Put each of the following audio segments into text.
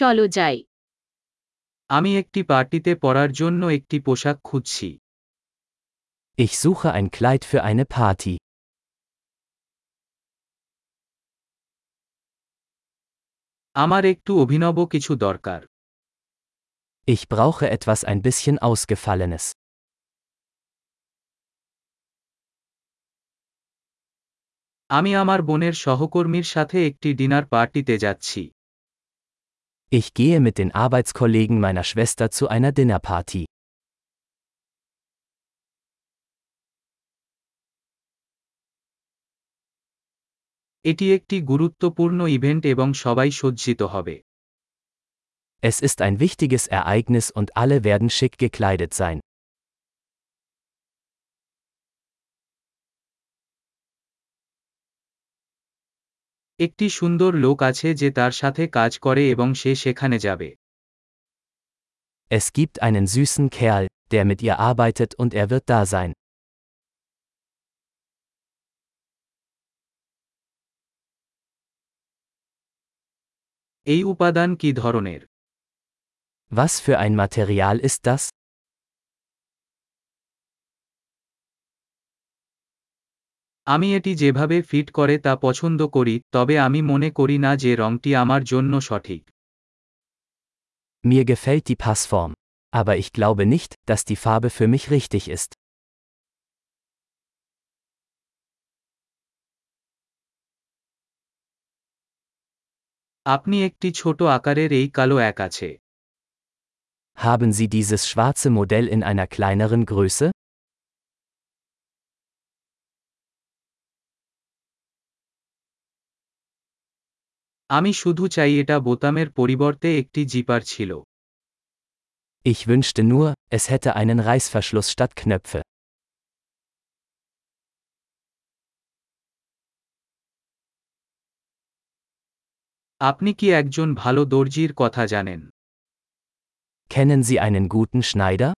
চলো যাই আমি একটি পার্টিতে পরার জন্য একটি পোশাক খুঁজছি Ich suche ein Kleid für eine Party. আমার একটু অভিনব কিছু দরকার Ich brauche etwas ein bisschen Ausgefallenes. আমি আমার বোনের সহকর্মীর সাথে একটি ডিনার পার্টিতে যাচ্ছি Ich gehe mit den Arbeitskollegen meiner Schwester zu einer Dinnerparty. এটি একটি গুরুত্বপূর্ণ ইভেন্ট এবং সবাই সজ্জিত হবে Es ist ein wichtiges Ereignis und alle werden schick gekleidet sein. একটি সুন্দর লোক আছে যে তার সাথে কাজ করে এবং সে সেখানে যাবে Es gibt einen süßen Kerl, der mit ihr arbeitet und er wird da sein. এই উপাদান কি ধরনের Was für ein Material ist das? আমি এটি যেভাবে ফিট করে তা পছন্দ করি তবে আমি মনে করি না যে রংটি আমার জন্য সঠিক Mir gefällt die Passform. Aber ich glaube nicht, dass die Farbe für mich richtig ist. আপনি একটি ছোট আকারের এই কালো এক আছে Haben Sie dieses schwarze Modell in einer kleineren Größe? আমি শুধু চাই এটা বোতামের পরিবর্তে একটি জিপার ছিল Ich wünschte nur, es hätte einen Reißverschluss statt Knöpfe. আপনি কি একজন ভালো দর্জির কথা জানেন Kennen Sie einen guten Schneider?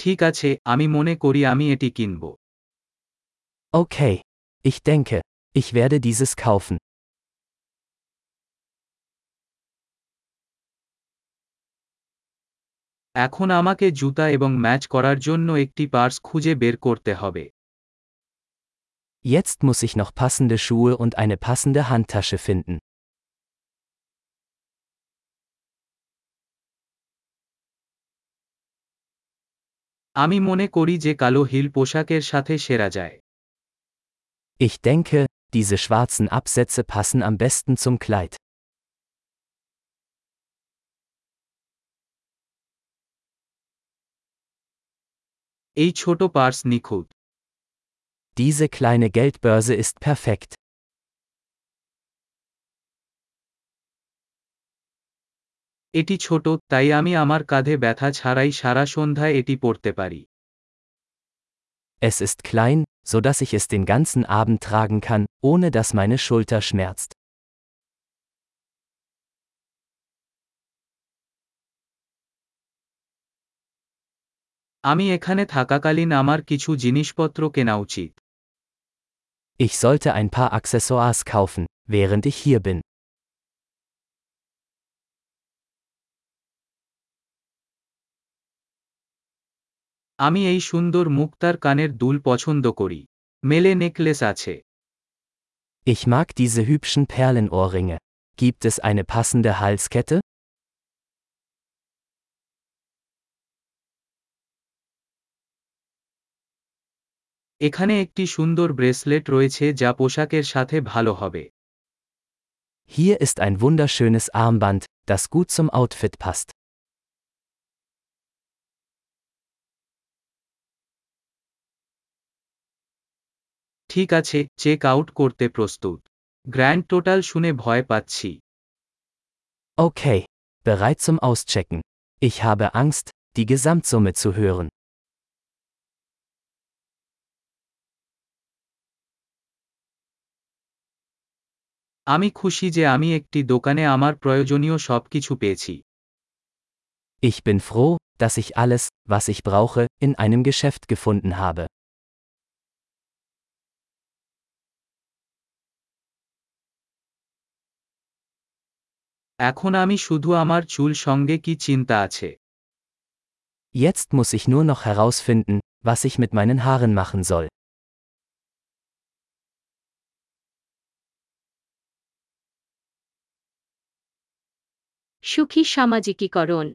ঠিক আছে আমি মনে করি আমি এটি কিনব Okay. Ich denke, ich werde dieses kaufen. এখন আমাকে জুতা এবং ম্যাচ করার জন্য একটি পার্স খুঁজে বের করতে হবে Jetzt muss ich noch passende Schuhe und eine passende Handtasche finden. আমি মনে করি যে কালো হিল পোশাকের সাথে সেরা যায় Ich denke, diese schwarzen Absätze passen am besten zum Kleid. এই ছোট পার্স নিখুঁত Diese kleine Geldbörse ist perfekt. এটি ছোট তাই আমি আমার কাঁধে ব্যথা ছাড়াই সারা সন্ধ্যায় এটি পরতে পারি Es ist klein, so dass ich es den ganzen Abend tragen kann, ohne dass meine Schulter schmerzt. আমি এখানে থাকাকালীন আমার কিছু জিনিসপত্র কেনা উচিত Ich sollte ein paar Accessoires kaufen, während ich hier bin. আমি এই সুন্দর মুক্তার কানের দুল পছন্দ করি মেলে নেকলেস আছে Ich mag diese hübschen Perlenohrringe. Gibt es eine passende Halskette? এখানে একটি সুন্দর ব্রেসলেট রয়েছে যা পোশাকের সাথে ভালো হবে Hier ist ein wunderschönes Armband, das gut zum Outfit passt. ঠিক আছে চেক আউট করতে প্রস্তুত গ্র্যান্ড টোটাল শুনে ভয় পাচ্ছি Okay, bereit zum Auschecken. Ich habe Angst, die Gesamtsumme zu hören. আমি খুশি যে আমি একটি দোকানে আমার প্রয়োজনীয় সবকিছু পেয়েছি Ich bin froh, dass ich alles, was ich brauche, in einem Geschäft gefunden habe. এখন আমি শুধু আমার চুল সঙ্গে কি চিন্তা আছে Jetzt muss ich nur noch herausfinden, was ich mit meinen Haaren machen soll. সুখী সামাজিকীকরণ